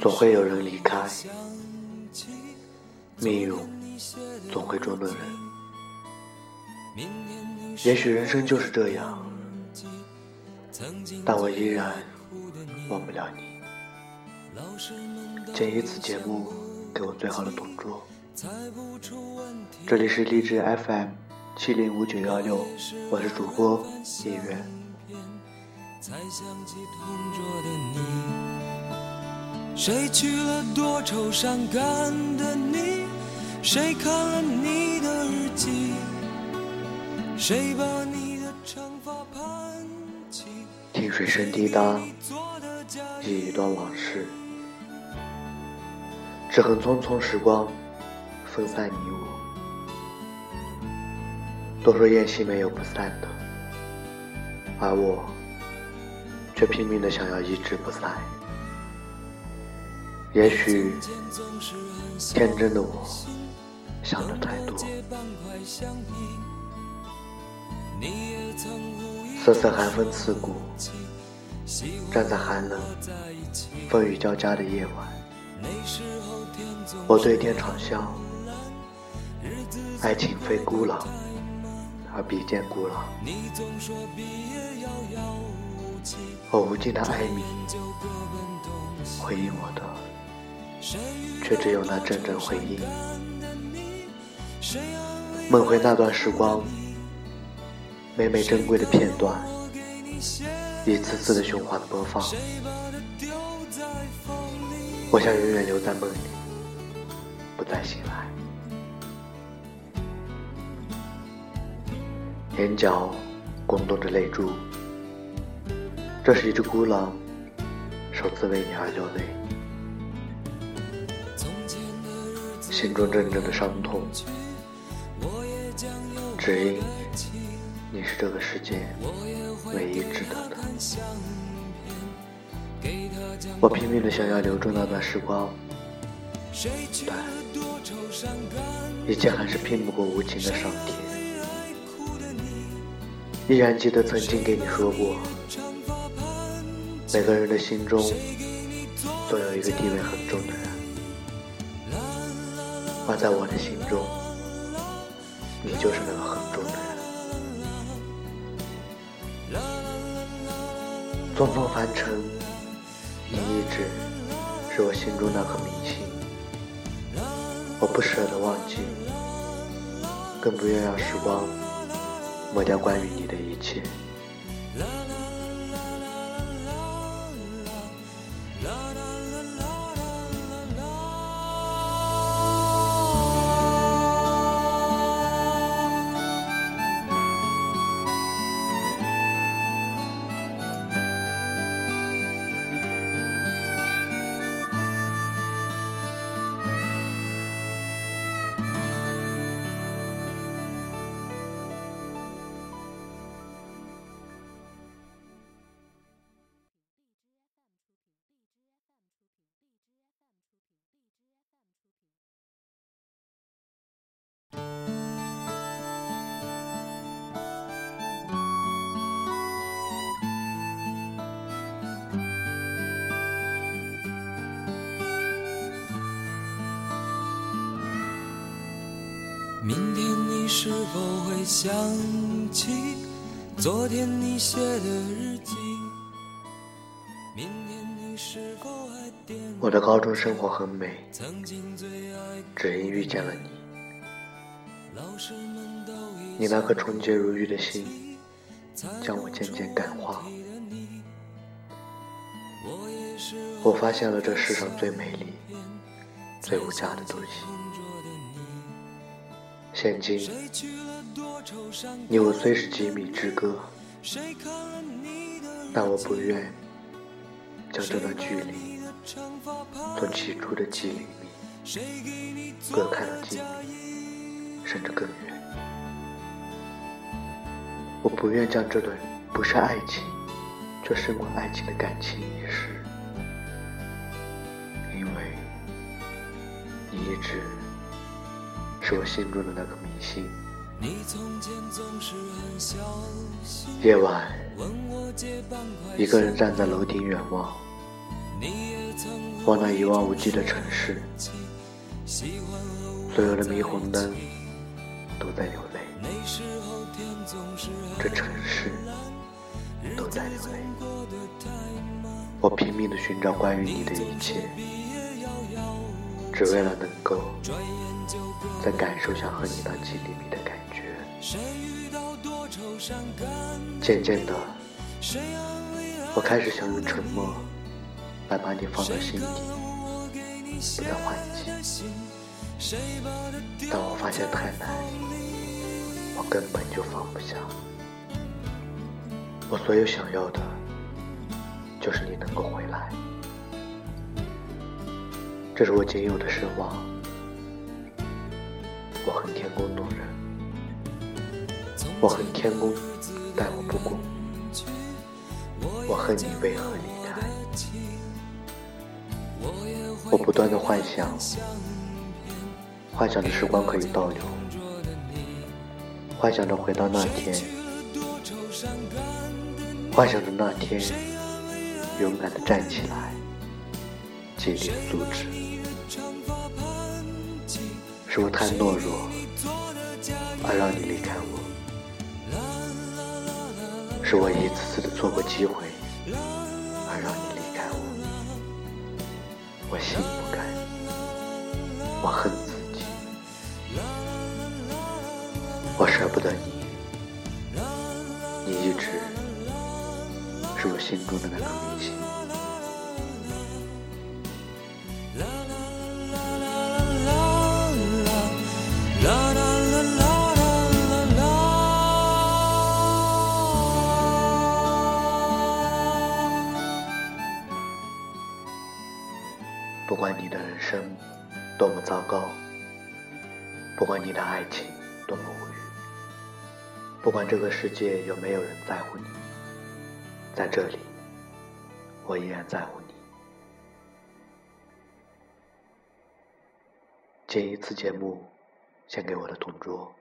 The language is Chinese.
总会有人离开，命运总会捉弄人。也许人生就是这样，但我依然忘不了你。借一次节目，给我最好的同桌。这里是励志 FM 七零五九幺六，我是主播叶远。谁娶了多愁善感的你？谁看了你的日记？谁把你的长发盘起？听水声滴答，记一段往事。只恨匆匆时光，分散你我。都说宴席没有不散的，而我却拼命的想要一直不散。也许天真的我想的太多，瑟瑟寒风刺骨，站在寒冷、风雨交加的夜晚，我对天长啸：爱情非孤老，而比肩孤老。我无尽的哀鸣，回应我的。却只有那阵阵回音，梦回那段时光，每每珍贵的片段，一次次的循环播放。我想永远留在梦里，不再醒来。眼角滚动着泪珠，这是一只孤狼，首次为你而流泪。心中阵阵的伤痛，只因你是这个世界唯一值得的。我拼命的想要留住那段时光，但一切还是拼不过无情的上天。依然记得曾经给你说过，每个人的心中都有一个地位很重的人。而在我的心中，你就是那个很重的人。匆匆凡尘，你一直是我心中那颗明星。我不舍得忘记，更不愿让时光抹掉关于你的一切。明天你是否会想起昨天你写的日记？明天你是否还惦我的高中生活很美，只因遇见了你。你那颗纯洁如玉的心，将我渐渐感化。我发现了这世上最美丽、最无价的东西。现今，你我虽是几米之隔，但我不愿将这段距离从起初的几厘米隔开了几米，甚至更远。我不愿将这段不是爱情却胜过爱情的感情遗失，因为你一直。是我心中的那颗明星。夜晚，一个人站在楼顶远望，望那一望无际的城市，所有的霓虹灯都在流泪，这城市都在流泪。我拼命的寻找关于你的一切，只为了能够再感受下和你那几厘米的感觉。渐渐的，我开始想用沉默来把你放到心底，不再唤起。但我发现太难，我根本就放不下。我所有想要的，就是你能够回来。这是我仅有的奢望。我恨天公弄人。我恨天公待我不公，我恨你为何离开？我不断的幻想，幻想着时光可以倒流，幻想着回到那天，幻想着那天勇敢的站起来，激励素质。是我太懦弱，而让你离开我。是我一次次的错过机会，而让你离开我。我心不甘，我恨自己，我舍不得你。你一直是我心中的那颗明星。不管你的人生多么糟糕，不管你的爱情多么无语，不管这个世界有没有人在乎你，在这里，我依然在乎你。剪一次节目，献给我的同桌。